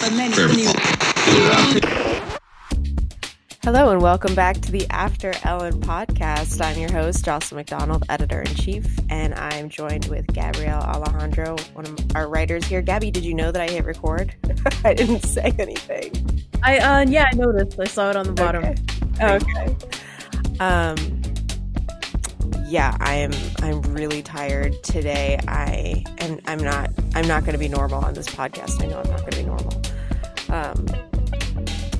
but many new. Hello and welcome back to the After Ellen podcast. I'm your host, Jocelyn McDonald, editor in chief, and I'm joined with Gabrielle Alejandro, one of our writers here. Gabby, did you know that I hit record? I didn't say anything. I uh yeah, I noticed. I saw it on the bottom. Okay. Um yeah, I'm I'm really tired today. I and I'm not I'm not going to be normal on this podcast. I know I'm not going to be normal. Um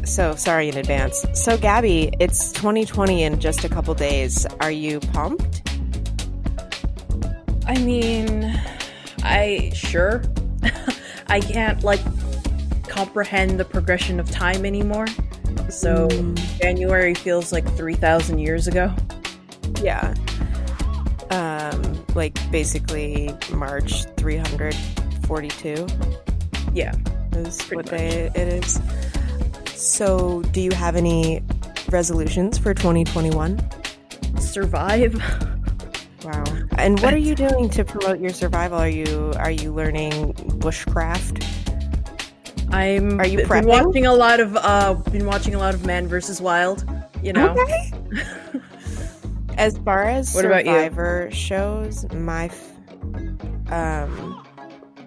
so sorry in advance. So Gabby, it's 2020 in just a couple days. Are you pumped? I mean, I sure. I can't like comprehend the progression of time anymore. So January feels like 3000 years ago. Yeah. Um like basically March 342 Yeah. Is Pretty what much. day it is. So, do you have any resolutions for 2021? Survive. Wow. And what are you doing to promote your survival? Are you are you learning bushcraft? I'm Are you been prepping? watching a lot of uh been watching a lot of Man versus Wild, you know. Okay. As far as What about you? Survivor shows, my f- um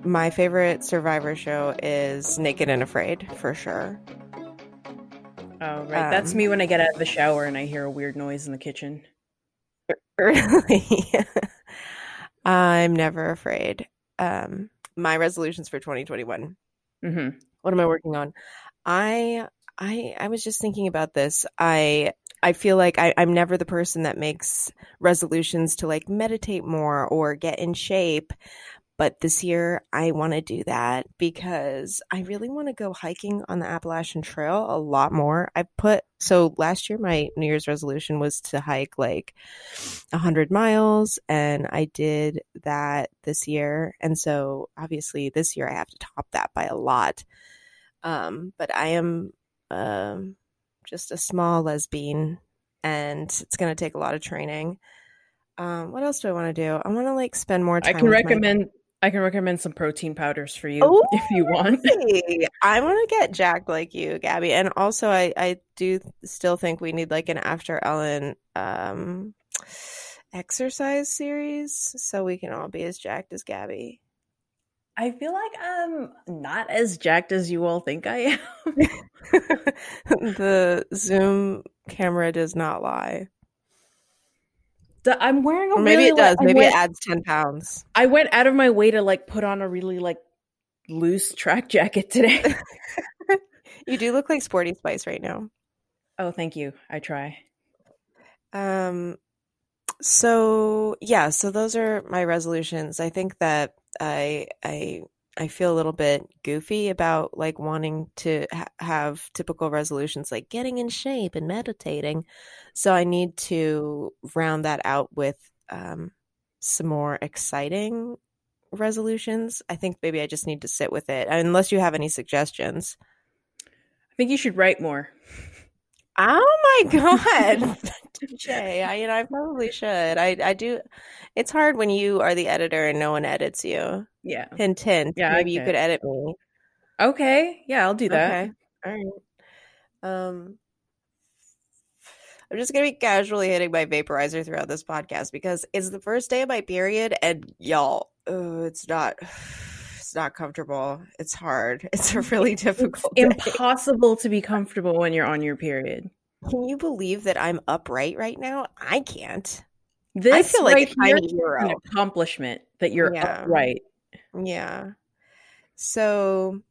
my favorite Survivor show is Naked and Afraid for sure. Oh, right. That's Um, me when I get out of the shower and I hear a weird noise in the kitchen. Really? I'm never afraid. Um, my resolutions for 2021. Mhm. What am I working on? I I I was just thinking about this. I I feel like I, I'm never the person that makes resolutions to like meditate more or get in shape. But this year I want to do that because I really want to go hiking on the Appalachian Trail a lot more. I put so last year my New Year's resolution was to hike like a hundred miles and I did that this year. And so obviously this year I have to top that by a lot. Um, but I am um, just a small lesbian and it's going to take a lot of training. Um, what else do I want to do? I want to like spend more time. I can with my- recommend I can recommend some protein powders for you Oh, if you want. Hey, I want to get jacked like you, Gabby. And also, I, I do still think we need like an After Ellen um, exercise series so we can all be as jacked as Gabby. I feel like I'm not as jacked as you all think I am. the Zoom camera does not lie. I'm wearing a Or maybe really, it does. like- Maybe went, it adds 10 pounds. I went out of my way to like put on a really like loose track jacket today. You do look like Sporty Spice right now. oh, thank you. I try. Um so yeah, so those are my resolutions. I think that I I I feel a little bit goofy about like wanting to ha- have typical resolutions like getting in shape and meditating. So I need to round that out with um some more exciting resolutions. I think maybe I just need to sit with it. Unless you have any suggestions. I think you should write more. Oh my god, Jay! I you know I probably should. I I do. It's hard when you are the editor and no one edits you. Yeah. Hint, hint. Yeah, maybe you could edit me. Okay. Yeah, I'll do that. Okay, all right. Um, I'm just gonna be casually hitting my vaporizer throughout this podcast because it's the first day of my period, and y'all, oh, it's not. It's not comfortable. It's hard. It's a really difficult. Impossible to be comfortable when you're on your period. Can you believe that I'm upright right now? I can't. This I feel like right a tiny here is an accomplishment that you're Yeah. upright. Yeah. So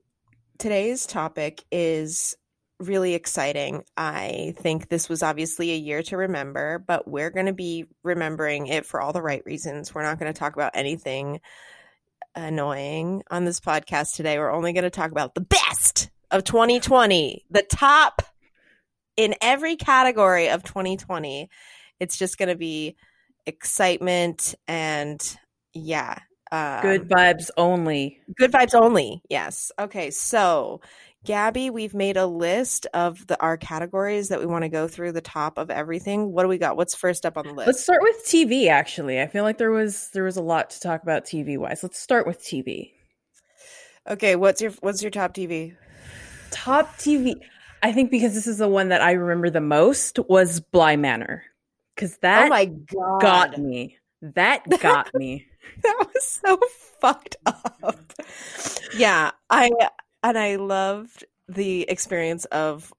today's topic is really exciting. I think this was obviously a year to remember, but we're going to be remembering it for all the right reasons. We're not going to talk about anything annoying on this podcast today. We're only going to talk about the best of 2020, the top in every category of 2020. It's just going to be excitement and yeah. Um, Good vibes only. Good vibes only. Yes. Okay. So, Gabby, we've made a list of the our categories that we want to go through the top of everything. What do we got? What's first up on the list? Let's start with TV. Actually, I feel like there was there was a lot to talk about TV wise. Let's start with TV. okay. What's your What's your top TV? top TV. I think because this is the one that I remember the most was Bly Manor. Because that oh my god, got me. That got me. that was so fucked up. Yeah, I and I loved the experience of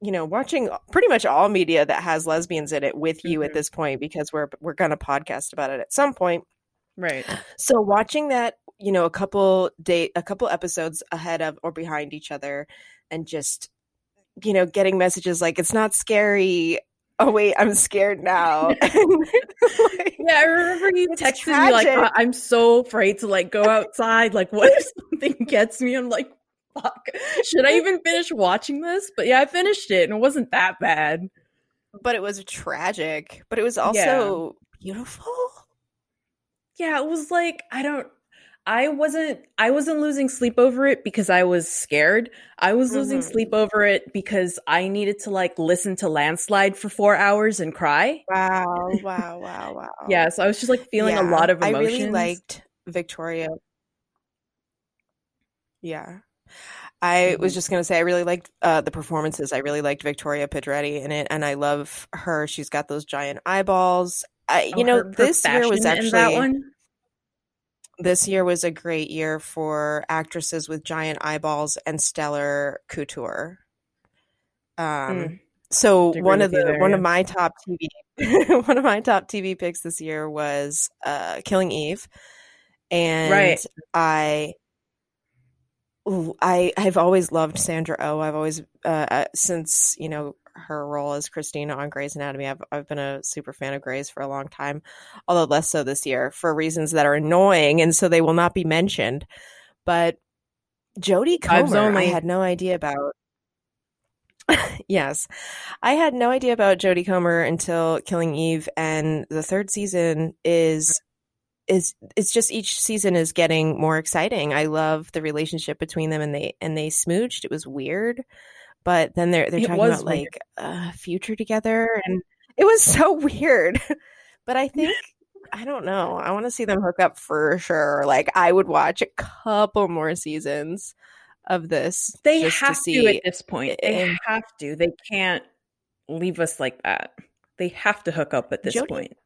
you know watching pretty much all media that has lesbians in it with you at Mhm. this point because we're we're going to podcast about it at some point. Right. So watching that, you know, a couple day a couple episodes ahead of or behind each other and just you know, getting messages like it's not scary. Oh wait, I'm scared now. Like, Yeah, I remember you texted me like, tragic. "I- "I'm so afraid to like go outside. Like, what if something gets me?" I'm like, "Fuck, should I even finish watching this?" But yeah, I finished it, and it wasn't that bad. but it was tragic, but it was also beautiful. Yeah, it was like I don't. I wasn't. I wasn't losing sleep over it because I was scared. I was losing Mhm. sleep over it because I needed to like listen to Landslide for four hours and cry. Wow, wow, wow, wow. Yeah, so I was just like feeling a lot of emotions. I really liked Victoria. Yeah. I was Mhm. just going to say, I really liked uh, the performances. I really liked Victoria Pedretti in it, and I love her. She's got those giant eyeballs. I, Oh, you know, this year was actually one. this year was a great year for actresses with giant eyeballs and stellar couture. Um, Mm. so one of the there, one yeah. of my top TV one of my top TV picks this year was uh, Killing Eve, and Right. I. I I've always loved Sandra Oh. I've always uh, uh, since you know her role as Christina on Grey's Anatomy. I've I've been a super fan of Grey's for a long time, although less so this year for reasons that are annoying, and so they will not be mentioned. But Jodie Comer, I only. had no idea about. yes, I had no idea about Jodie Comer until Killing Eve, and the third season is is it's just each season is getting more exciting. I love the relationship between them, and they and they smooched. It was weird, but then they're they're It talking about weird. like uh, future together, and it was so weird. but I think I don't know. I want to see them hook up for sure. Like I would watch a couple more seasons of this. They have to to, at this point. They and- have to. They can't leave us like that. They have to hook up at this Jodie- point.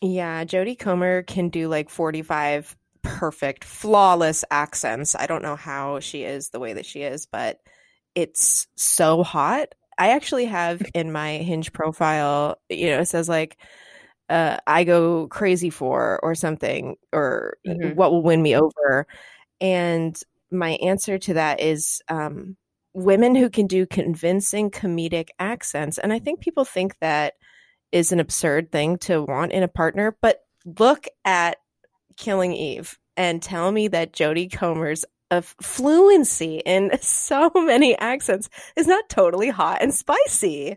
Yeah, Jodie Comer can do like 45 perfect, flawless accents. I don't know how she is the way that she is, but it's so hot. I actually have in my Hinge profile, you know, it says like, uh, I go crazy for or something, or Mhm. what will win me over. And my answer to that is um, women who can do convincing comedic accents. And I think people think that is an absurd thing to want in a partner, but look at Killing Eve and tell me that Jodie Comer's of fluency in so many accents is not totally hot and spicy.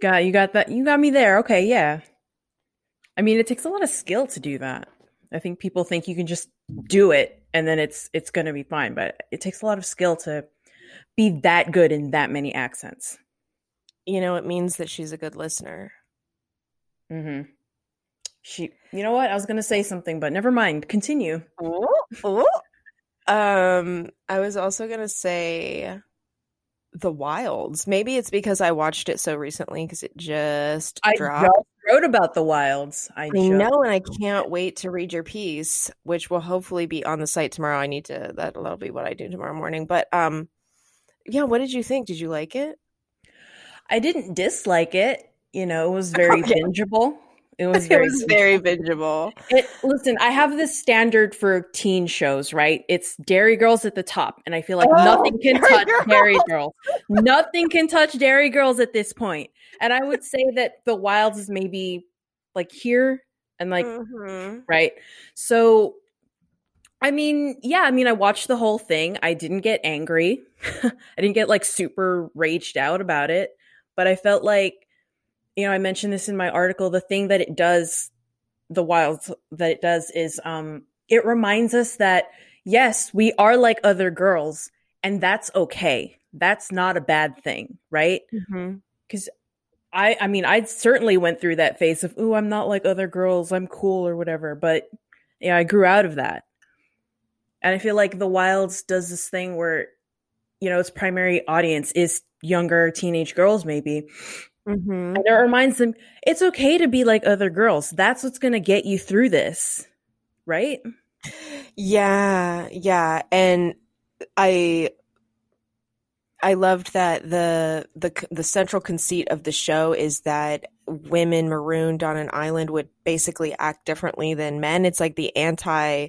Got you got that you got me there. Okay, yeah. I mean, it takes a lot of skill to do that. I think people think you can just do it and then it's it's going to be fine, but it takes a lot of skill to be that good in that many accents. You know, it means that she's a good listener. Mhm. She You know what? I was going to say something, but never mind. Continue. Ooh, ooh. Um, I was also gonna say The Wilds. Maybe it's because I watched it so recently because it just I dropped. just wrote about the wilds. I, I know, and I can't wait to read your piece, which will hopefully be on the site tomorrow. I need to that that'll be what I do tomorrow morning. But um, yeah, what did you think? Did you like it? I didn't dislike it. You know, it was very Okay. bingeable. It was It very was very bingeable. It, listen, I have this standard for teen shows, right? It's Derry Girls at the top, and I feel like Oh, nothing can Derry touch Girls. Derry Girls. nothing can touch Derry Girls at this point. And I would say that The Wilds is maybe like here and like Mhm. right. So, I mean, yeah, I mean, I watched the whole thing. I didn't get angry. I didn't get like super raged out about it, but I felt like, you know, I mentioned this in my article. The thing that it does, the wilds that it does is, um, it reminds us that yes, we are like other girls, and that's okay. That's not a bad thing, right? Mhm. I I mean, I certainly went through that phase of, "Ooh, I'm not like other girls. I'm cool or whatever." But yeah, I grew out of that. And I feel like The Wilds does this thing where you know its primary audience is younger teenage girls maybe Mm-hmm. and it reminds them it's okay to be like other girls that's what's going to get you through this right Yeah, yeah, and I I loved that the the the central conceit of the show is that women marooned on an island would basically act differently than men. It's like the anti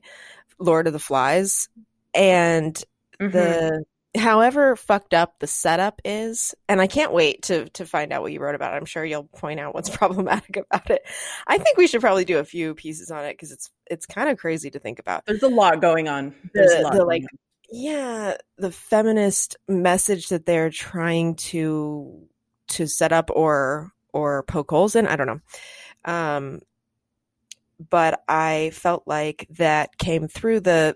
Lord of the Flies, and Mm-hmm. the however fucked up the setup is and i can't wait to to find out what you wrote about it. I'm sure you'll point out what's problematic about it. I think we should probably do a few pieces on it because it's it's kind of crazy to think about. There's a lot going on. There's The- a lot the, like, on. yeah the feminist message that they're trying to to set up or or poke holes in i don't know. Um but i felt like that came through the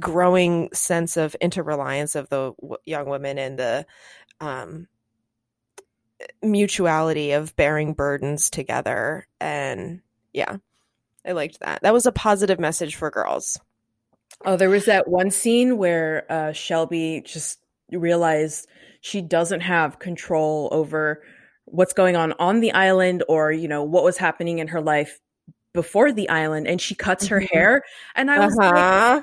growing sense of interreliance of the w- young women and the um mutuality of bearing burdens together and yeah i liked that that was a positive message for girls Oh, there was that one scene where uh, Shelby just realized she doesn't have control over what's going on on the island or, you know, what was happening in her life before the island. And she cuts her Mhm. hair. And I was like, uh-huh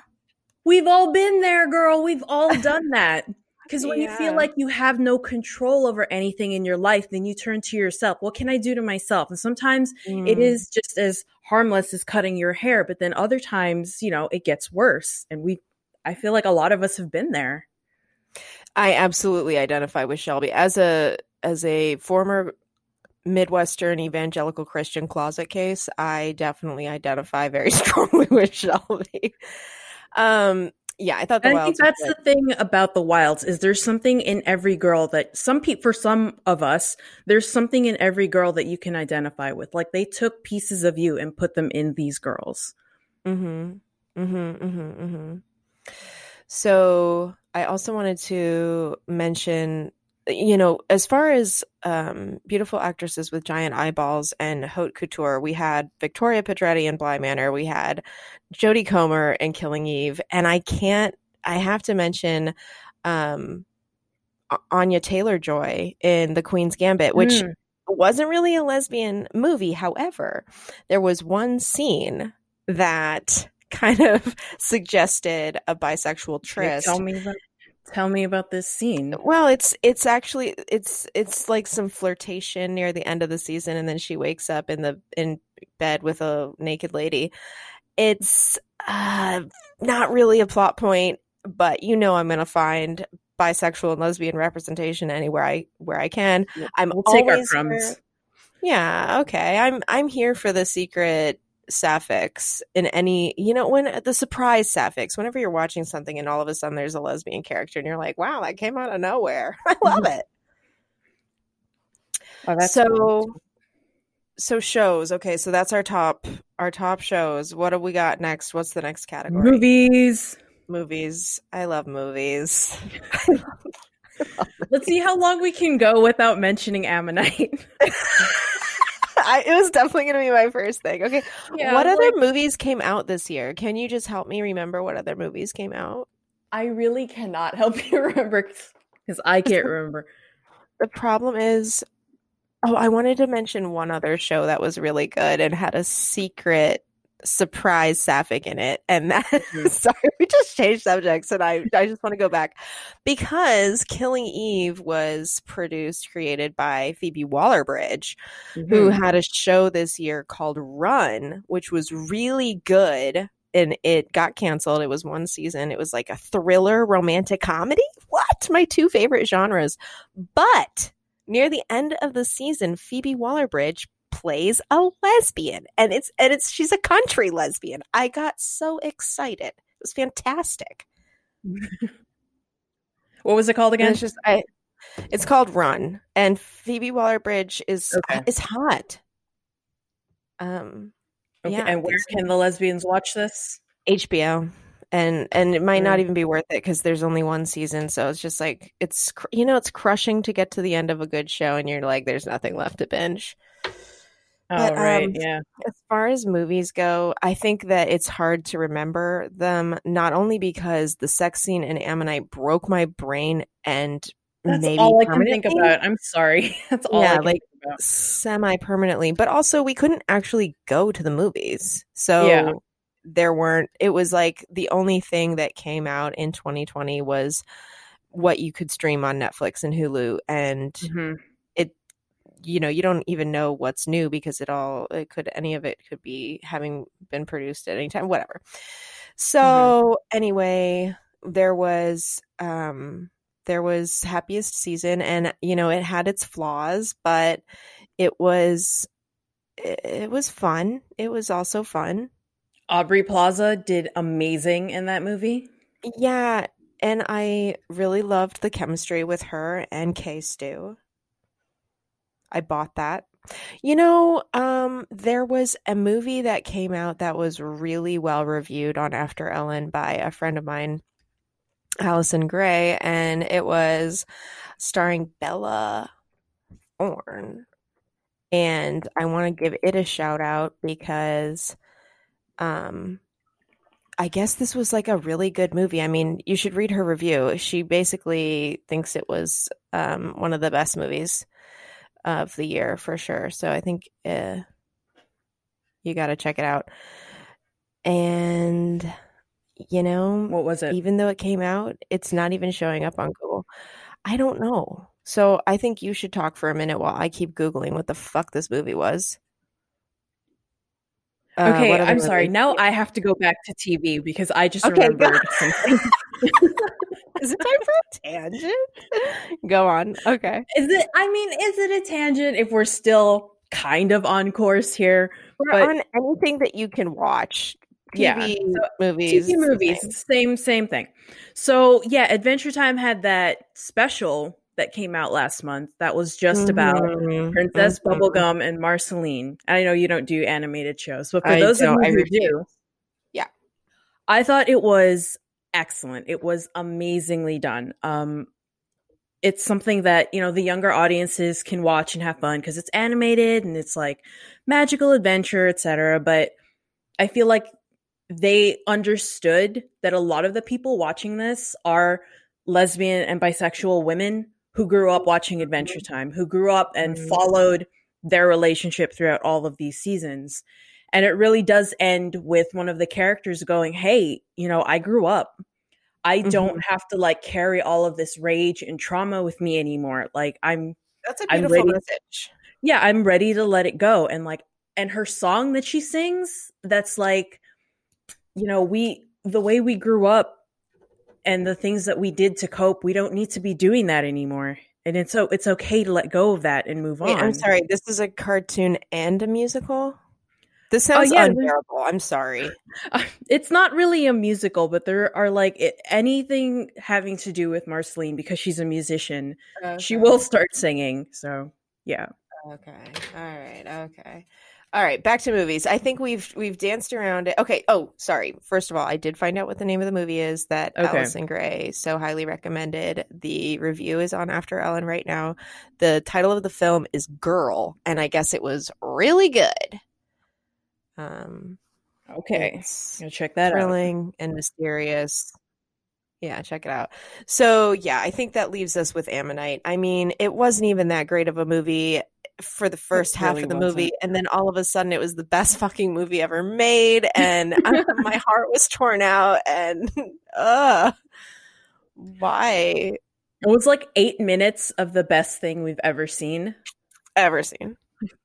we've all been there, girl. We've all done that. Because when you feel like you have no control over anything in your life, then you turn to yourself. What can I do to myself? And sometimes it Mm. is just as harmless as cutting your hair but then other times you know it gets worse and we i feel like a lot of us have been there I absolutely identify with Shelby as a as a former Midwestern evangelical Christian closet case. I definitely identify very strongly with Shelby. Um, yeah, I thought the I think that's the thing about the wilds is there's something in every girl that some people for some of us there's something in every girl that you can identify with like they took pieces of you and put them in these girls Mm-hmm. Mm-hmm. Mm-hmm. Mm-hmm. So I also wanted to mention, you know, as far as um, beautiful actresses with giant eyeballs and haute couture, we had Victoria Pedretti in Bly Manor, we had Jodie Comer in Killing Eve, and I can't, I have to mention um, Anya Taylor Joy in The Queen's Gambit, which Mm. wasn't really a lesbian movie. However, there was one scene that kind of suggested a bisexual tryst. tell me about tell me about this scene Well, it's it's actually it's it's like some flirtation near the end of the season, and then she wakes up in the in bed with a naked lady. It's uh, not really a plot point, but you know I'm gonna find bisexual and lesbian representation anywhere I where I can. I'm we'll take our always crumbs here- Yeah, okay. I'm I'm here for the secret sapphics in any you know when the surprise sapphics whenever you're watching something and all of a sudden there's a lesbian character and you're like wow that came out of nowhere. I love mm-hmm. it. Oh, so cool. so shows. Okay so that's our top our top shows. What have we got next? What's the next category? Movies. Movies. I love movies. Let's see how long we can go without mentioning ammonite I, it was definitely going to be my first thing. Okay. Yeah, what other like- movies came out this year? Can you just help me remember what other movies came out? I really cannot help you remember because I can't remember. The problem is, oh, I wanted to mention one other show that was really good and had a secret surprise sapphic in it. And that, Mhm. sorry, we just changed subjects and I, I just want to go back because Killing Eve was produced, created by Phoebe Waller Bridge, who had a show this year called Run, which was really good. And it got canceled. It was one season. It was like a thriller romantic comedy. What? My two favorite genres. But near the end of the season, Phoebe Waller Bridge plays a lesbian. And it's and it's she's a country lesbian. I got so excited. It was fantastic. What was it called And again? it's just I it's called Run. And Phoebe Waller Bridge is Okay. is hot. Um Okay, yeah, and where can the lesbians watch this? HBO and and it might not Mm. even be worth it because there's only one season so it's just like it's cr- you know it's crushing to get to the end of a good show and you're like there's nothing left to binge Oh, right. um, yeah. As far as movies go, I think that it's hard to remember them, not only because the sex scene in Ammonite broke my brain and That's maybe all I can think about. I'm sorry. That's all Yeah, I can like, think about. semi permanently, but also we couldn't actually go to the movies. So Yeah. there weren't, it was like the only thing that came out in 2020 was what you could stream on Netflix and Hulu. And Mhm. You know you don't even know what's new because it all it could any of it could be having been produced at any time whatever. So anyway there was um there was happiest season and you know it had its flaws but it was it, it was fun. It was also fun. Aubrey Plaza did amazing in that movie. yeah and i really loved the chemistry with her and k stew I bought that. You know, um, there was a movie that came out that was really well reviewed on After Ellen by a friend of mine, Allison Gray, and it was starring Bella Thorne. And I want to give it a shout out because um I guess this was like a really good movie. I mean, you should read her review. She basically thinks it was um, one of the best movies of the year for sure. So I think uh, you got to check it out. And you know, What was it? even though it came out, it's not even showing up on Google. I don't know. So I think you should talk for a minute while I keep googling what the fuck this movie was. Uh, Okay, I'm sorry. Now I have to go back to TV because I just Okay, remembered something. Is it time for a tangent? Go on. Okay. Is it? I mean, is it a tangent if we're still kind of on course here? We're But- on anything that you can watch. TV, Yeah, so movies. TV movies, the same same thing. So yeah, Adventure Time had that special that came out last month. That was just about Mhm, Princess mhm. Bubblegum and Marceline. I know you don't do animated shows, but for I those of you who do, Yeah. I thought it was excellent. It was amazingly done. Um, it's something that you know the younger audiences can watch and have fun because it's animated and it's like magical adventure, etc. But I feel like they understood that a lot of the people watching this are lesbian and bisexual women who grew up watching Adventure Time, who grew up and Mhm. followed their relationship throughout all of these seasons. And it really does end with one of the characters going, Hey, you know, I grew up. I don't have to like carry all of this rage and trauma with me anymore. Like, I'm That's a beautiful message. yeah, I'm ready to let it go. And like, and her song that she sings, that's like, you know, we, the way we grew up and the things that we did to cope, we don't need to be doing that anymore. And it's so, it's okay to let go of that and move Wait, on. I'm sorry. This is a cartoon and a musical. This oh, sounds Oh, yeah, unbearable. I'm sorry. Uh, it's not really a musical, but there are like it, anything having to do with Marceline because she's a musician. She will start singing. So yeah. Okay. All right. Okay. All right. Back to movies. I think we've we've danced around it. Okay. Oh, sorry. First of all, I did find out what the name of the movie is that Okay. Allison Gray so highly recommended. The review is on After Ellen right now. The title of the film is Girl, and I guess it was really good. Um. Okay. check that out. thrilling and mysterious. Yeah, check it out. So, yeah, I think that leaves us with Ammonite. I mean, it wasn't even that great of a movie for the first half really of the wasn't. movie, and then all of a sudden it was the best fucking movie ever made, and my heart was torn out. And uh, why It was like eight minutes of the best thing we've ever seen. ever seen?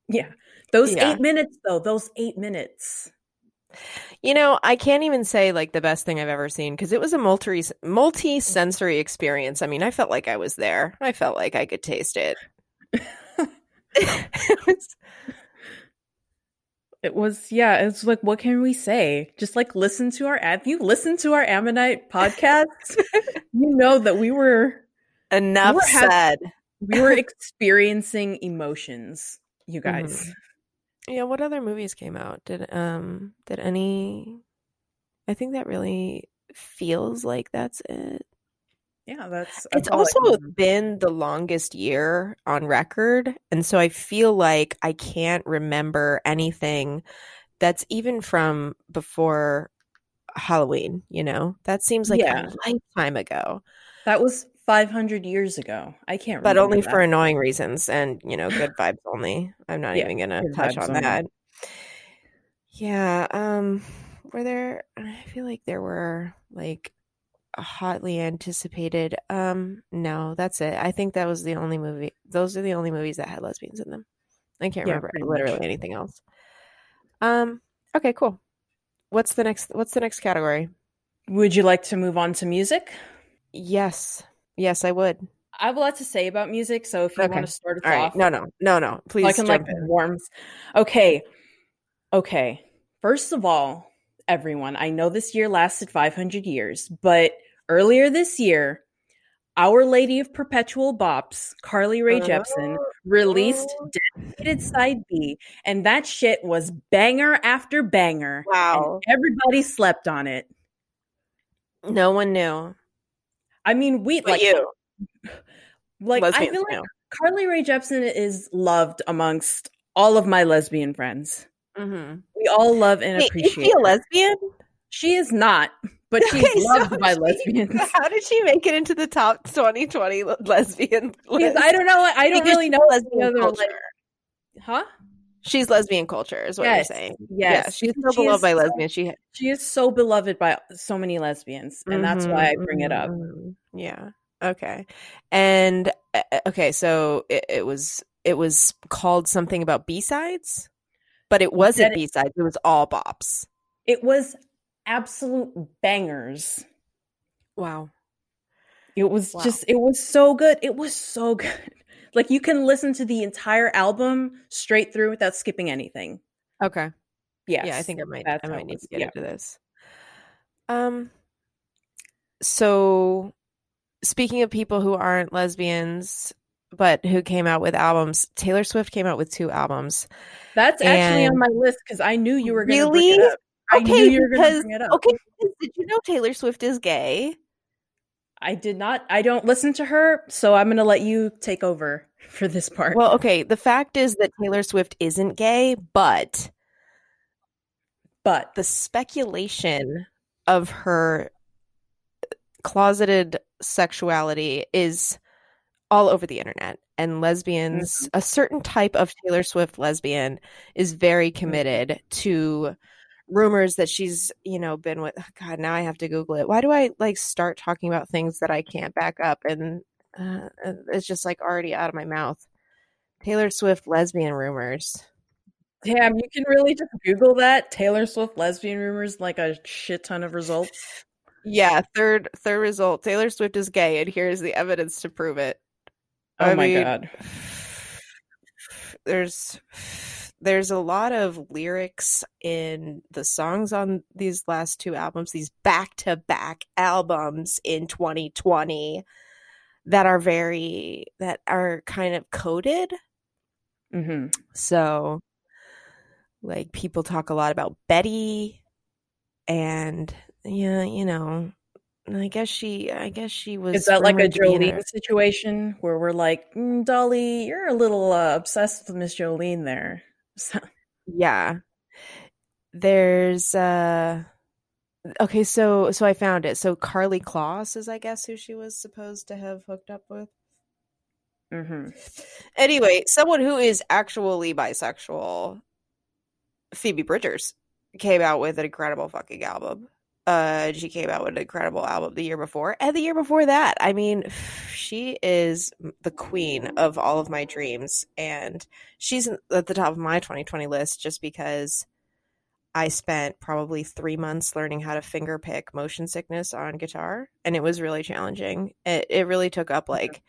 Yeah. Those Yeah. eight minutes, though, those eight minutes. You know, I can't even say like the best thing I've ever seen because it was a multi multi sensory experience. I mean, I felt like I was there. I felt like I could taste it. it was, It was, yeah, it's like, what can we say? Just like listen to our, if you listen to our Ammonite podcast, you know that we were, enough were hav- said. we were experiencing emotions, you guys. Mhm. Yeah, what other movies came out? Did um did any I think that really feels like that's it. Yeah, that's. that's It's also been the longest year on record. And so I feel like I can't remember anything that's even from before Halloween, you know? That seems like Yeah. a lifetime ago, that was 500 years ago. I can't. Remember. But only that. for annoying reasons and, you know, good vibes only. I'm not Yeah, even to touch on only. that. Yeah, um were there I feel like there were like hotly anticipated um no, that's it. I think that was the only movie. Those are the only movies that had lesbians in them. I can't Yeah, remember literally much. anything else. Um okay, cool. What's the next what's the next category? Would you like to move on to music? Yes. Yes, I would. I have a lot to say about music, so if you Okay. want to start us All right. off, No, no. No, no. Please I can like in. warm. Okay, okay. First of all, everyone, I know this year lasted 500 years, but earlier this year, Our Lady of Perpetual Bops, Carly Rae Jepsen, released Oh. Dedicated Side B, and that shit was banger after banger. and Wow. everybody slept on it. No one knew. I mean, we But like you. like I Lesbians feel like knew. Carly Rae Jepsen is loved amongst all of my lesbian friends. Mhm. We all love and Wait, is appreciate. she a her. lesbian? She is not, but she's Okay, so loved by she- lesbians. How did she make it into the top 2020 le- lesbian list? I don't know. I don't Because really know lesbian culture. like, huh? She's lesbian culture, is what Yes, you're saying. yes. Yeah, she's so She beloved by so- lesbians. She She is so beloved by so many lesbians, and that's why I bring it up. mhm, Yeah. Okay. And uh, okay, so it, it was it was called something about B sides, but it wasn't B sides. It was all bops. It was absolute bangers. Wow. It was Wow. just, it was so good. It was so good. Like you can listen to the entire album straight through without skipping anything. Okay. Yes. Yeah, I think I might that's I might need to get Yeah. into this. Um so speaking of people who aren't lesbians but who came out with albums, Taylor Swift came out with two albums. That's actually on my list because I knew you were going to Really? It up. I knew Okay, you were because- bring it up. Okay, did you know Taylor Swift is gay? I did not. I don't listen to her, so I'm going to let you take over for this part. Well, okay, the fact is that Taylor Swift isn't gay, but but the speculation of her closeted sexuality is all over the internet and lesbians mm-hmm. a certain type of Taylor Swift lesbian is very mm-hmm. committed to rumors that she's you know been with god now i have to google it why do i like start talking about things that i can't back up and uh, it's just like already out of my mouth taylor swift lesbian rumors damn, you can really just Google that Taylor Swift lesbian rumors, like a shit ton of results. Yeah, third third result. Taylor Swift is gay, and here's the evidence to prove it. Oh I my mean, god. There's there's a lot of lyrics in the songs on these last two albums, these back to back albums in 2020 that are very that are kind of coded. Mm-hmm. So like people talk a lot about Betty and yeah, you know, I guess she I guess she was Is that like a Jolene situation where we're like, mm, Dolly, you're a little uh, obsessed with Miss Jolene there? So- Yeah. There's uh okay, so so I found it. So Karlie Kloss is I guess who she was supposed to have hooked up with. Mhm. Anyway, someone who is actually bisexual, Phoebe Bridgers, came out with an incredible fucking album. Uh, she came out with an incredible album the year before, and the year before that. I mean, she is the queen of all of my dreams, and she's at the top of my 2020 list just because I spent probably three months learning how to finger pick motion sickness on guitar, and it was really challenging. It it really took up like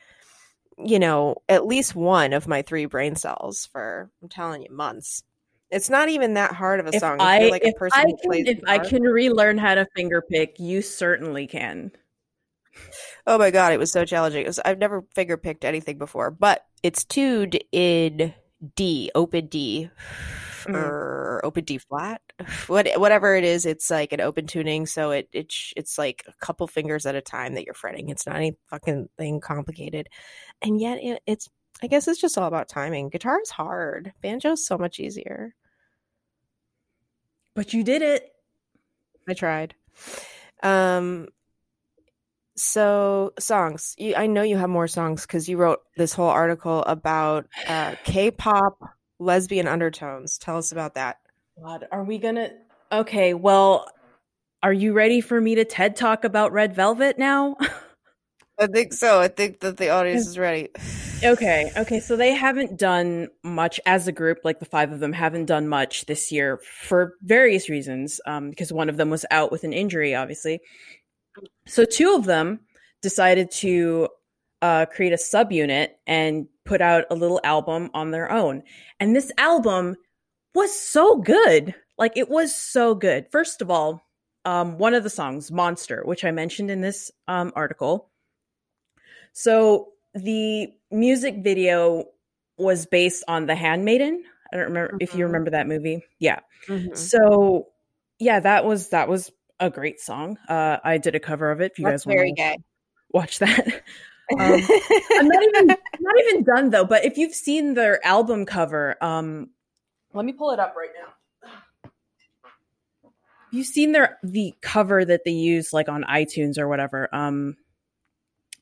you know, at least one of my three brain cells for I'm telling you months. It's not even that hard of a If song. I like a if person I can if I can relearn how to finger pick, you certainly can. Oh my god, it was so challenging. Was, I've never finger picked anything before, but it's tuned in D, open D. mm. or open D flat, what whatever it is. It's like an open tuning, so it it it's like a couple fingers at a time that you're fretting. It's not any fucking thing complicated, and yet it, it's. I guess it's just all about timing. Guitar is hard. Banjo's so much easier. But you did it. I tried. Um, so songs. You, I know you have more songs because you wrote this whole article about uh, K-pop lesbian undertones. Tell us about that. God, are we gonna? Okay, well, are you ready for me to TED talk about Red Velvet now? I think so. I think that the audience is ready. okay, okay. So they haven't done much as a group. Like the five of them haven't done much this year for various reasons. Um, because one of them was out with an injury, obviously. So two of them decided to uh, create a subunit and put out a little album on their own. And this album was so good. Like it was so good. First of all, um, one of the songs, Monster, which I mentioned in this um, article. So the music video was based on The Handmaiden. I don't remember mm-hmm. if you mm-hmm. remember that movie. Yeah. Mm-hmm. So yeah, that was that was a great song. Uh, I did a cover of it. If you That's guys want to watch that. um, I'm not even not even done though. But if you've seen their album cover, um, let me pull it up right now. You've seen their the cover that they use like on iTunes or whatever. Um,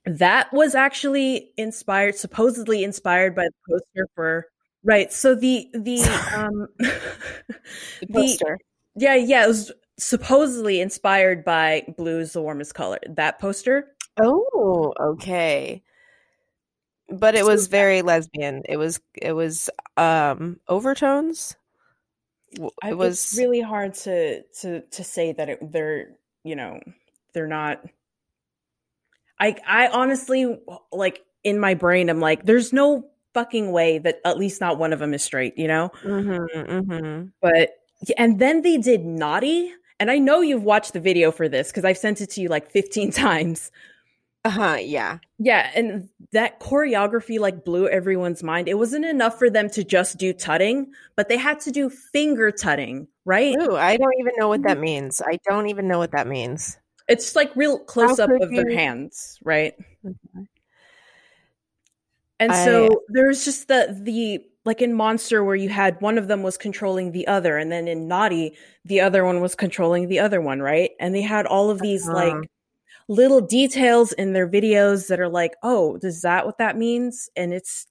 that was actually inspired, supposedly inspired by the poster for right. So the the um the poster. The, yeah, yeah, it was supposedly inspired by Blues the Warmest Color. That poster. Oh, okay. But it was very lesbian. It was it was um overtones. It was really hard to to to say that it, they're you know they're not. I I honestly like in my brain I'm like there's no fucking way that at least not one of them is straight, you know. Mm-hmm, mm-hmm. But and then they did naughty, and I know you've watched the video for this because I've sent it to you like 15 times. Uh huh. Yeah. Yeah. And that choreography like blew everyone's mind. It wasn't enough for them to just do tutting, but they had to do finger tutting, right? Ooh, I don't even know what that means. I don't even know what that means. It's like real close up of their hands, right? Okay. And I... so there's just the the like in Monster where you had one of them was controlling the other, and then in Naughty, the other one was controlling the other one, right? And they had all of these uh-huh. like little details in their videos that are like, oh, is that what that means? And it's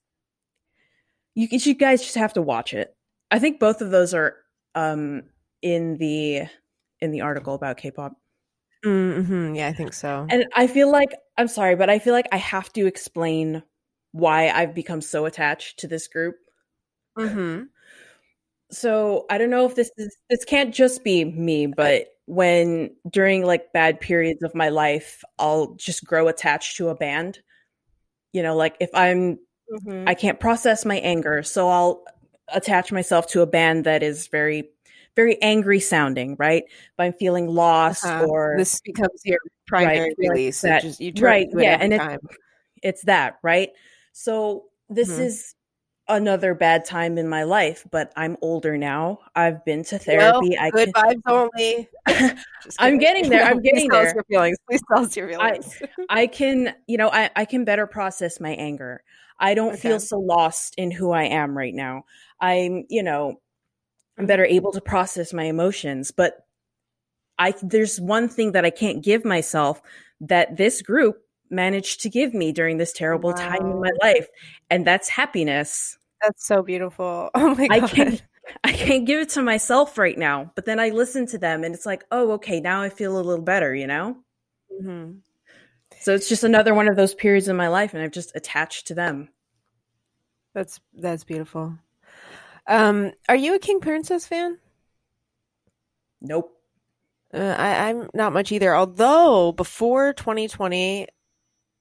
you, you guys just have to watch it. I think both of those are um in the in the article about K-pop. Mm-hmm. Yeah, I think so. And I feel like I'm sorry, but I feel like I have to explain why I've become so attached to this group Mm-hmm. So I don't know if this is this can't just be me, but when during like bad periods of my life, I'll just grow attached to a band. You know, like if I'm mm-hmm. I can't process my anger, so I'll attach myself to a band that is very very angry sounding, right? If I'm feeling lost uh-huh. or this becomes your primary right, release, that, just, right? yeah, and it's, it's that, right? So this mm-hmm. is another bad time in my life, but I'm older now. I've been to therapy. No, I good can... vibes only. I'm getting there. I'm getting Please there. Tell us your feelings. Please tell us your feelings. I, I can, you know, I, I can better process my anger. I don't okay. feel so lost in who I am right now. I'm, you know, I'm better able to process my emotions, but I there's one thing that I can't give myself that this group managed to give me during this terrible wow. time in my life and that's happiness. That's so beautiful. Oh my god. I can't, I can't give it to myself right now but then i listen to them and it's like oh okay now i feel a little better you know? Mm-hmm. so it's just another one of those periods in my life and i've just attached to them. That's that's beautiful um are you a king princess fan nope uh, I, I'm not much either. Although before 2020,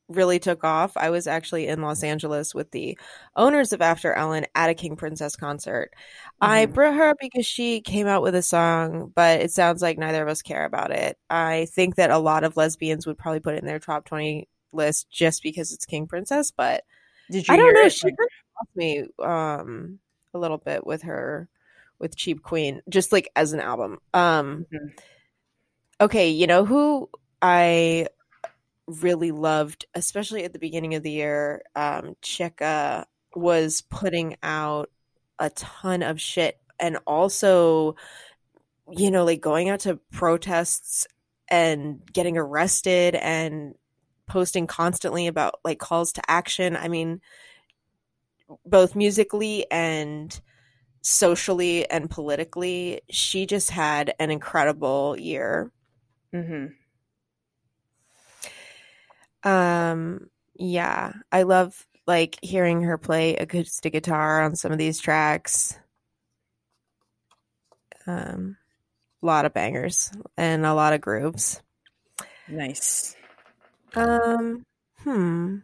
really took off, I was actually in Los Angeles with the owners of After Ellen at a King Princess concert. Mm-hmm. I brought her up because she came out with a song, but it sounds like neither of us care about it. I think that a lot of lesbians would probably put it in their top 20 list just because it's King Princess, but Did you I don't know. It? She lost me um, a little bit with her with Cheap Queen, just like as an album. Um, Mhm. okay, you know who I really loved, especially at the beginning of the year. Um, Chika was putting out a ton of shit, and also, you know, like going out to protests and getting arrested and posting constantly about like calls to action. I mean, both musically and socially and politically, she just had an incredible year. hmm Um, yeah, I love like hearing her play acoustic guitar on some of these tracks. Um, a lot of bangers and a lot of grooves. Nice. Um, hmm.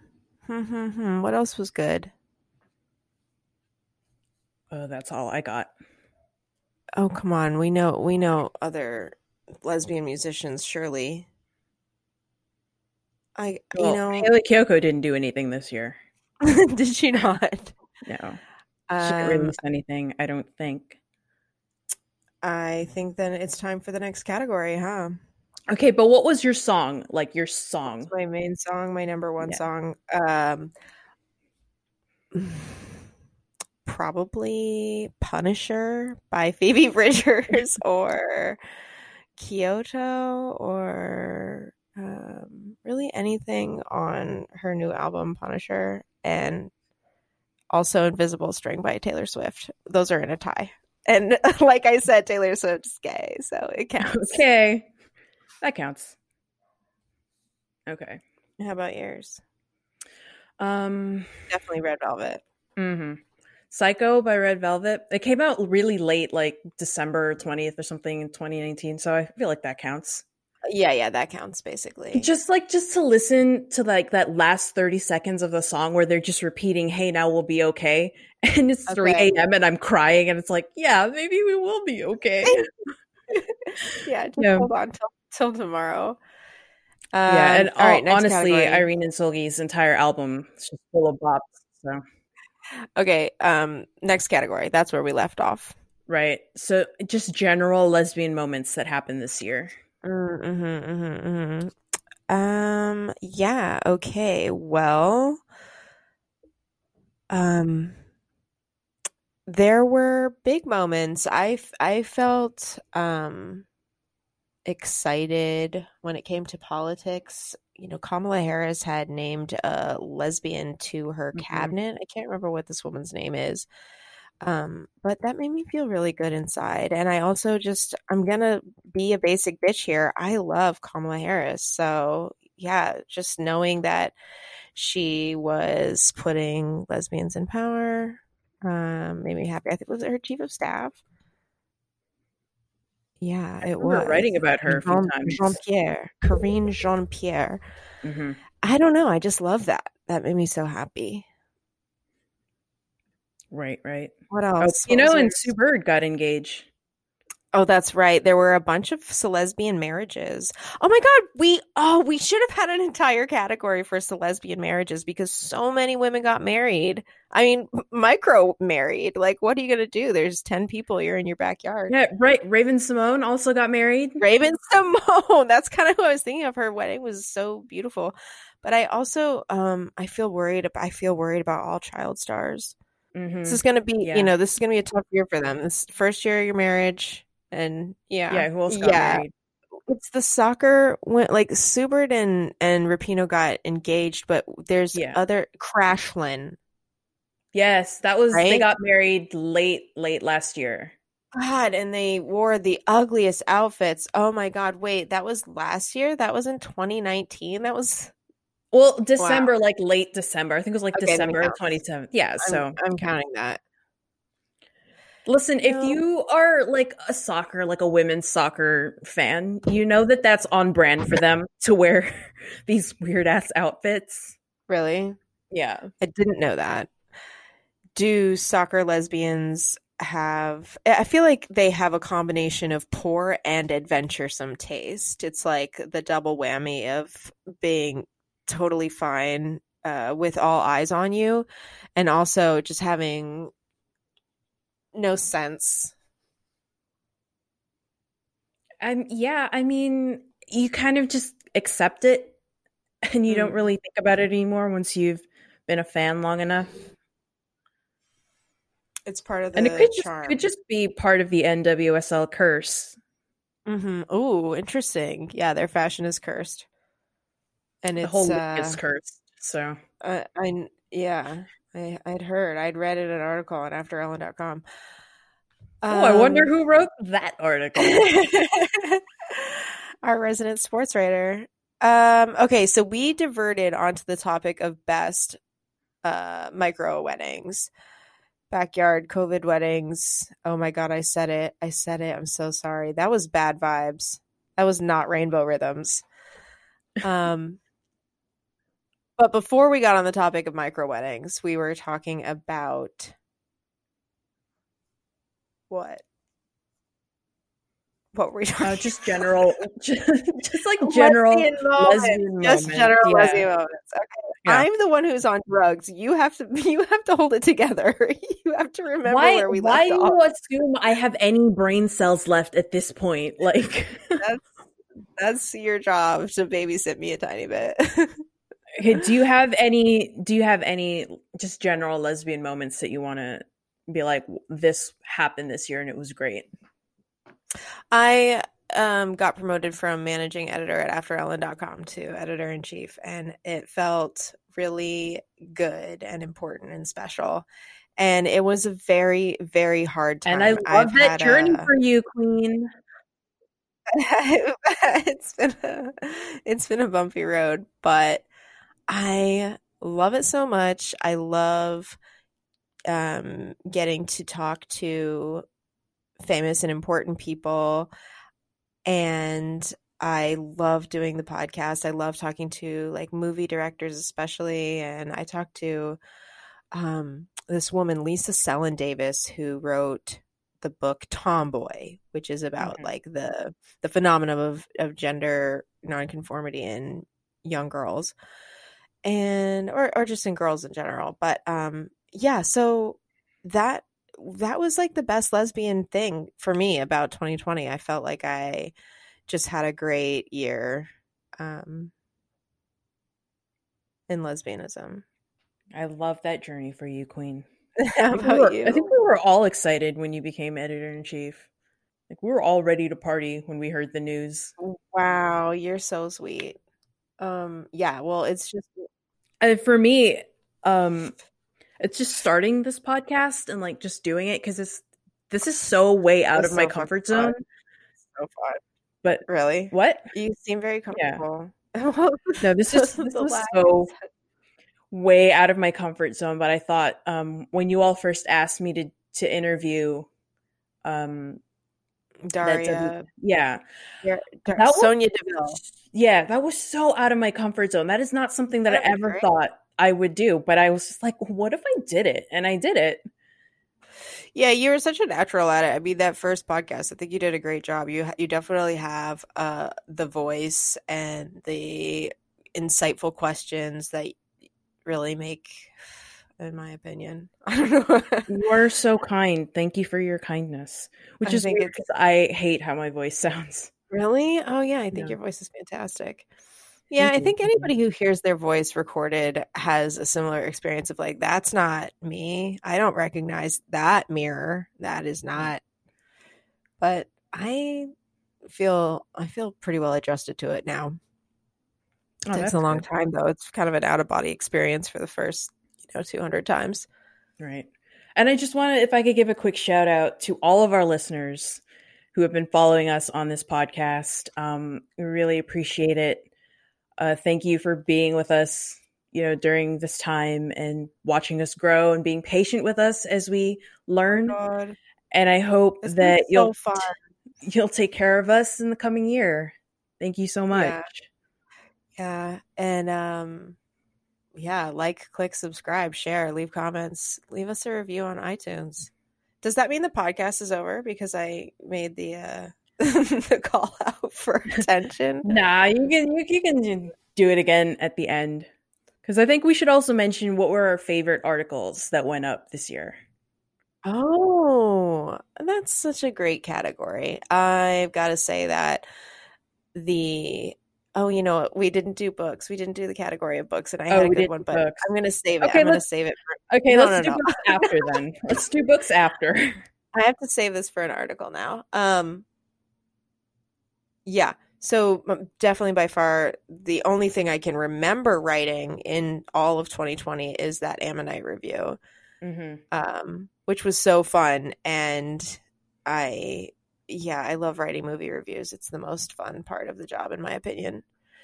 Hmm, hmm, hmm. What else was good? Oh, that's all I got. Oh, come on. We know we know other lesbian musicians, surely. I you Well, know Hayley Kiyoko didn't do anything this year. did she not? No, she didn't Um, release anything. I don't think. I think then it's time for the next category, huh? Okay, but what was your song? Like your song? It's my main song, my number one Yeah. song. Um probably Punisher by Phoebe Bridgers or Kyoto or um really anything on her new album Punisher and also Invisible String by Taylor Swift. Those are in a tie. And like I said, Taylor Swift's gay, so it counts. Okay, that counts. Okay. How about yours? Um. Definitely Red Velvet. hmm Psycho by Red Velvet. It came out really late, like December twentieth or something in 2019. So I feel like that counts. Yeah, yeah, that counts basically. Just like just to listen to like that last 30 seconds of the song where they're just repeating, "Hey, now we'll be okay," and it's 3 a.m. and I'm crying, and it's like, yeah, maybe we will be okay. yeah, just Yeah. hold on till till tomorrow. yeah, Um, and all right, honestly, category. Irene and Seulgi's entire album is just full of bops. So okay, um, next category. That's where we left off. right, so just general lesbian moments that happened this year. Mm-hmm, mm-hmm, mm-hmm. Um, yeah, okay. Well, um, there were big moments. I I felt um excited when it came to politics. You know, Kamala Harris had named a lesbian to her Mhm. cabinet. I can't remember what this woman's name is. Um, but that made me feel really good inside. And I also just, I'm gonna be a basic bitch here. I love Kamala Harris. So, yeah, just knowing that she was putting lesbians in power um, made me happy. I think it was it her chief of staff? Yeah, I it was. writing about her a few Jean, times. Jean Pierre, Karine Jean Pierre. hmm I don't know. I just love that. That made me so happy. Right, right. What Oh, else? you What know, and? Sue Bird got engaged. Oh, that's right. There were a bunch of lesbian marriages. Oh my god, we oh we should have had an entire category for lesbian marriages because so many women got married. I mean, micro married. Like, what are you gonna do? There's ten people you're in your backyard. Yeah, right. Raven Symoné also got married. Raven Symoné. That's kind of who I was thinking of. Her wedding was so beautiful, but I also um I feel worried. I feel worried about all child stars. hmm This is gonna be Yeah. you know this is gonna be a tough year for them. This first year of your marriage, and yeah, Yeah, who else got Yeah. married? it's the soccer when like Sue Bird and and Rapinoe got engaged, but there's Yeah. other Krashlyn. Yes, that was they got married late, late last year. God, and they wore the ugliest outfits. Oh my God! Wait, that was last year. That was in 2019. That was. Well, December, like late December. I think it was like Okay, December twenty seventh. Yeah. So I'm, I'm counting that. Listen, if you are like a soccer, like a women's soccer fan, you know that that's on brand for them to wear these weird ass outfits. Really, Yeah. I didn't know that. Do soccer lesbians have? I feel like they have a combination of poor and adventuresome taste. It's like the double whammy of being totally fine uh, with all eyes on you, and also just having no sense Um, yeah, I mean, you kind of just accept it and you don't Mm. really think about it anymore once you've been a fan long enough. It's part of the and it could just, charm. could just be part of the NWSL curse. Mm-hmm. Oh, interesting. Yeah, their fashion is cursed, and The it's whole look uh, is cursed. So Uh, I yeah, I I'd heard. I'd read it in an article on AfterEllen.com. Oh, I wonder Um, who wrote that article. our resident sports writer. Um, okay, so we diverted onto the topic of best uh, micro weddings, backyard COVID weddings. Oh my god, I said it. I said it. I'm so sorry. That was bad vibes. That was not rainbow rhythms. Um, but before we got on the topic of micro weddings, we were talking about what? What were we talking? Uh, just general, just, just like general Lesbian moments. lesbian just general Yeah. lesbian moments. Okay, Yeah. I'm the one who's on drugs. You have to. You have to hold it together. you have to remember why? where we Why left do off. you assume I have any brain cells left at this point? Like, That's that's your job to babysit me a tiny bit. Okay, do you have any? Do you have any just general lesbian moments that you want to be like? This happened this year and it was great. I um, got promoted from managing editor at AfterEllen.com to editor in chief, and it felt really good and important and special. And it was a very, very hard time. And I love I've that journey a- for you, Queen. it's been a, it's been a bumpy road, but I love it so much. I love um, getting to talk to famous and important people, and I love doing the podcast. I love talking to like movie directors, especially, and I talked to um, this woman, Lisa Selin Davis, who wrote the book Tomboy, which is about Mhm. like the the phenomenon of of gender nonconformity in young girls and or or just in girls in general. But um yeah, so that that was like the best lesbian thing for me about 2020. I felt like I just had a great year um in lesbianism. I love that journey for you, Queen. How think, we about were, you? I think we were all excited when you became editor in chief. Like we were all ready to party when we heard the news. Wow, you're so sweet. Um, yeah, well, it's just And for me, um, it's just starting this podcast and like just doing it because it's this is so way out It's of my so fucking comfort fun. zone. so fun. But Really? what? You seem very Yeah. comfortable. No, this is this was so way out of my comfort zone. But I thought um, when you all first asked me to to interview, um, Daria, yeah, Dar- Dar- that was- Sonya Deville. Yeah, that was so out of my comfort zone. That is not something that That'd I ever great. thought I would do. But I was just like, what if I did it? And I did it. Yeah, you were such a natural at it. I mean, that first podcast, I think you did a great job. You you definitely have uh the voice and the insightful questions that really make, in my opinion, I don't know. You are so kind. Thank you for your kindness. Which I is weird because I hate how my voice sounds. Really? Oh yeah, I think Yeah. your voice is fantastic. Yeah, Thank I think you. anybody who hears their voice recorded has a similar experience of like, that's not me. I don't recognize that mirror. That is not. But I feel I feel pretty well adjusted to it now. Oh, it Oh, takes a long good. time though. It's kind of an out of body experience for the first, know, 200 times. Right. And I just want to if I could give a quick shout out to all of our listeners who have been following us on this podcast. Um, we really appreciate it. Uh, thank you for being with us, you know, during this time and watching us grow and being patient with us as we learn. God, And I hope it's that so you'll fun. you'll take care of us in the coming year. Thank you so much. Yeah. Yeah. And um yeah, like, click, subscribe, share, leave comments, leave us a review on iTunes. Does that mean the podcast is over because I made the uh the call out for attention? Nah, you can you, you can do it again at the end because I think we should also mention what were our favorite articles that went up this year. Oh, that's such a great category. I've got to say that the oh, you know, what, we didn't do books. We didn't do the category of books, and I Oh, had a good one, but books. I'm going to save it. Okay, I'm going to save it for. Okay, No, let's no, do no. books after then. Let's do books after. I have to save this for an article now. Um, yeah. So um, definitely by far the only thing I can remember writing in all of 2020 is that Ammonite review. hmm um, which was so fun. And I, yeah, I love writing movie reviews. It's the most fun part of the job, in my opinion.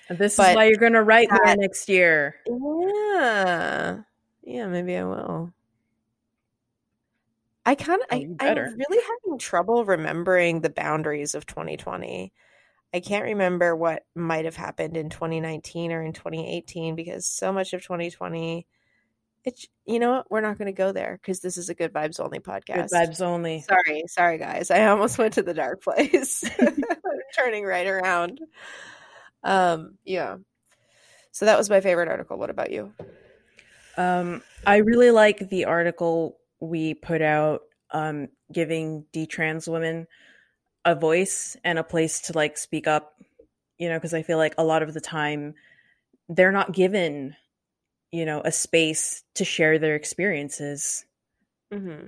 This is why you're going to write that- next year. Yeah, yeah, maybe I will. I kind of, I, I'm really having trouble remembering the boundaries of 2020. I can't remember what might have happened in 2019 or in 2018 because so much of 2020, it's, you know what? We're not going to go there because this is a good vibes only podcast Good vibes only. Sorry, sorry guys. I almost went to the dark place. Turning right around. Um, yeah. So that was my favorite article. What about you? Um, I really like the article we put out um, giving detrans women a voice and a place to like speak up. You know, because I feel like a lot of the time they're not given, you know, a space to share their experiences. Mm-hmm.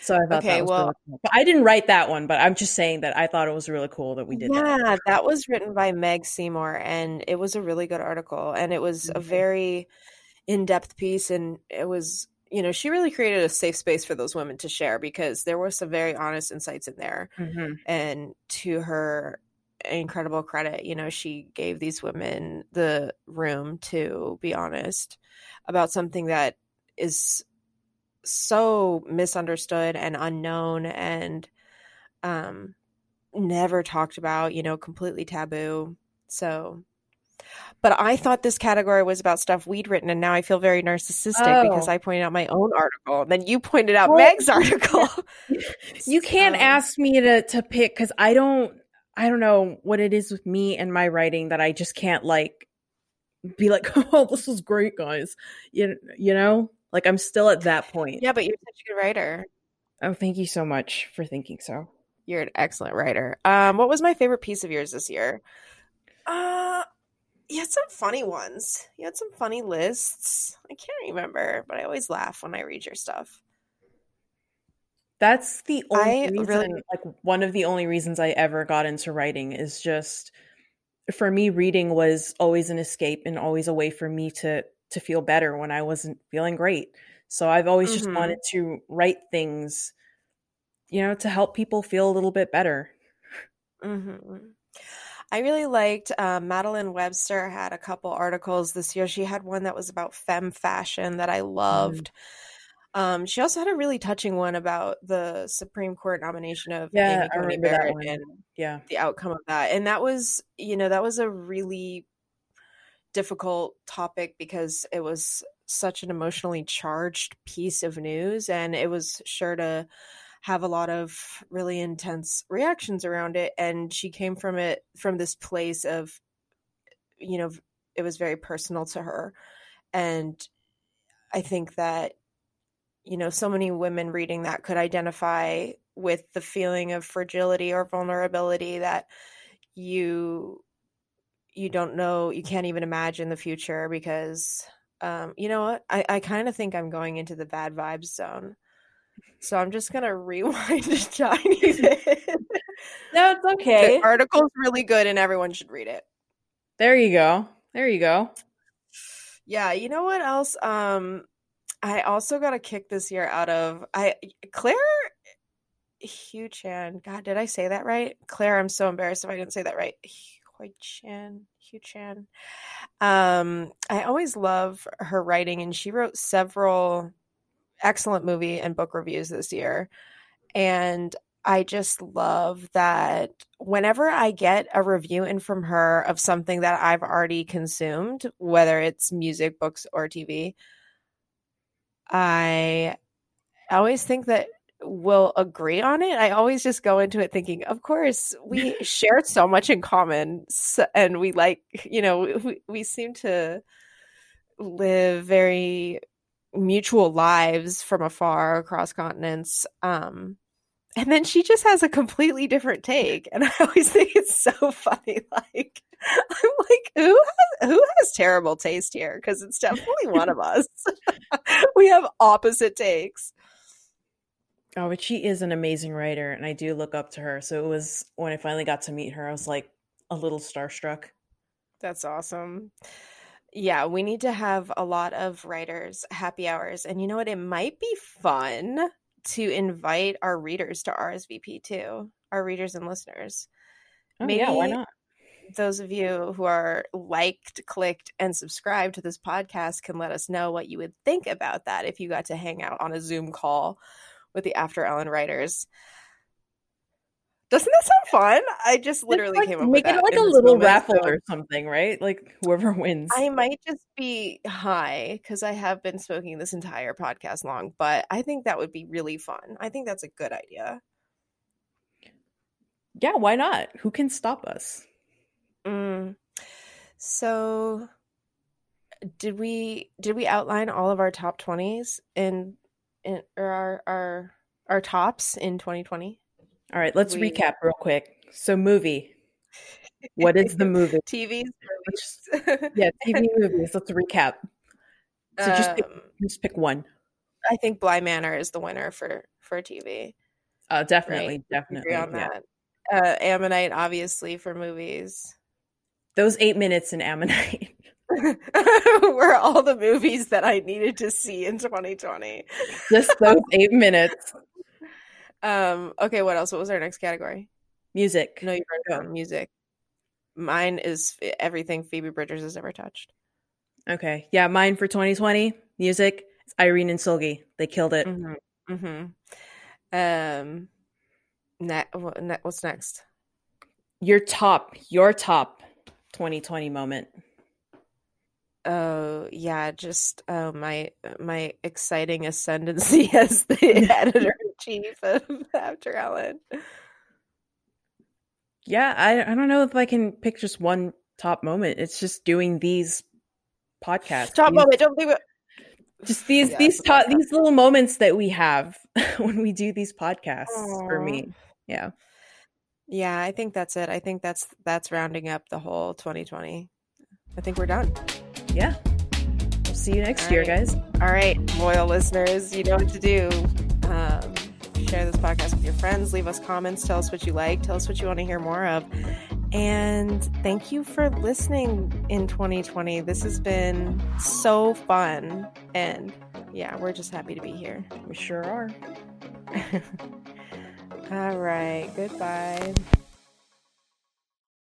So I thought Okay, that was well- cool. I didn't write that one, but I'm just saying that I thought it was really cool that we did yeah, that. that. was written by Meg Seymour, and it was a really good article, and it was a Mhm. very in-depth piece, and it was, you know, she really created a safe space for those women to share because there were some very honest insights in there. hmm and to her incredible credit you know she gave these women the room to be honest about something that is so misunderstood and unknown and um never talked about you know completely taboo. So but i thought this category was about stuff we'd written and now i feel very narcissistic because Oh. i pointed out my own article and then you pointed out Well, meg's article. You can't So- ask me to to pick because I don't I don't know what it is with me and my writing that I just can't like be like, oh, this was great, guys. You you know, like I'm still at that point. yeah but you're such a good writer Oh, thank you so much for thinking so. You're an excellent writer. Um, what was my favorite piece of yours this year? Uh, you had some funny ones. You had some funny lists. I can't remember, but I always laugh when I read your stuff. That's the only I reason, really- like one of the only reasons I ever got into writing is just for me reading was always an escape and always a way for me to to feel better when I wasn't feeling great. So I've always just Mhm. wanted to write things you know to help people feel a little bit better. hmm I really liked uh, Madeline Webster had a couple articles this year. She had one that was about femme fashion that I loved. Um, she also had a really touching one about the Supreme Court nomination of Yeah, Amy Coney Barrett and Yeah. the outcome of that. And that was, you know, that was a really difficult topic because it was such an emotionally charged piece of news and it was sure to have a lot of really intense reactions around it and she came from it from this place of you know it was very personal to her and i think that you know so many women reading that could identify with the feeling of fragility or vulnerability that you you don't know you can't even imagine the future because um you know what i, I kind of think i'm going into the bad vibes zone so i'm just gonna rewind a tiny bit No, it's the okay. article's really good and everyone should read it There you go. There you go. yeah you know what else um i also got a kick this year out of i claire Hugh Chan. God, did I say that right? Claire, I'm so embarrassed if I didn't say that right. Hugh Chan. Hugh Chan. Um, I always love her writing, and she wrote several excellent movie and book reviews this year. And I just love that whenever I get a review in from her of something that I've already consumed, whether it's music, books, or TV, I always think that we'll agree on it. I always just go into it thinking, of course, we share so much in common, so, and we like, you know, we, we seem to live very mutual lives from afar across continents. Um, and then she just has a completely different take, and I always think it's so funny. Like, I'm like, who has, who has terrible taste here? Because it's definitely one of us. we have opposite takes. Oh, but she is an amazing writer, and I do look up to her. So it was when I finally got to meet her, I was like a little starstruck. That's awesome. Yeah, we need to have a lot of writers happy hours. And you know what? It might be fun to invite our readers to RSVP too, our readers and listeners. Oh, Maybe yeah, why not? Those of you who are liked, clicked, and subscribed to this podcast can let us know what you would think about that if you got to hang out on a Zoom call with the After Ellen writers. Doesn't that sound fun? I just literally like, came up make with it like a little raffle or something, right? Like whoever wins. I might just be high because I have been smoking this entire podcast long, but I think that would be really fun. I think that's a good idea. Yeah, why not? Who can stop us? Mm. So, did we did we outline all of our top twenties in in or our our our tops in 2020? All right, let's we... recap real quick. So, movie. What is the movie? TVs, yeah, TV movies. Let's recap. So just pick, um, just pick one. I think Bly Manor is the winner for for TV. Uh, definitely, right? definitely on yeah. that. Uh, Ammonite, obviously, for movies. Those eight minutes in Ammonite were all the movies that I needed to see in 2020. Just those eight minutes. Um. Okay. What else? What was our next category? Music. No, you wrote down music. Mine is everything Phoebe Bridgers has ever touched. Okay. Yeah. Mine for 2020 music. It's Irene and Seulgi. They killed it. Mm-hmm. mm-hmm. Um. Ne- what's next? Your top. Your top 2020 moment. Oh yeah, just uh, my my exciting ascendancy as the editor in chief of After Ellen. Yeah, I I don't know if I can pick just one top moment. It's just doing these podcasts. Top these, moment, don't think just these yeah, these top these little moments that we have when we do these podcasts Aww. for me. Yeah. Yeah, I think that's it. I think that's that's rounding up the whole 2020. I think we're done. Yeah. We'll see you next All year, right. guys. All right, loyal listeners, you know what to do. Um, share this podcast with your friends. Leave us comments. Tell us what you like. Tell us what you want to hear more of. And thank you for listening in 2020. This has been so fun. And yeah, we're just happy to be here. We sure are. All right. Goodbye.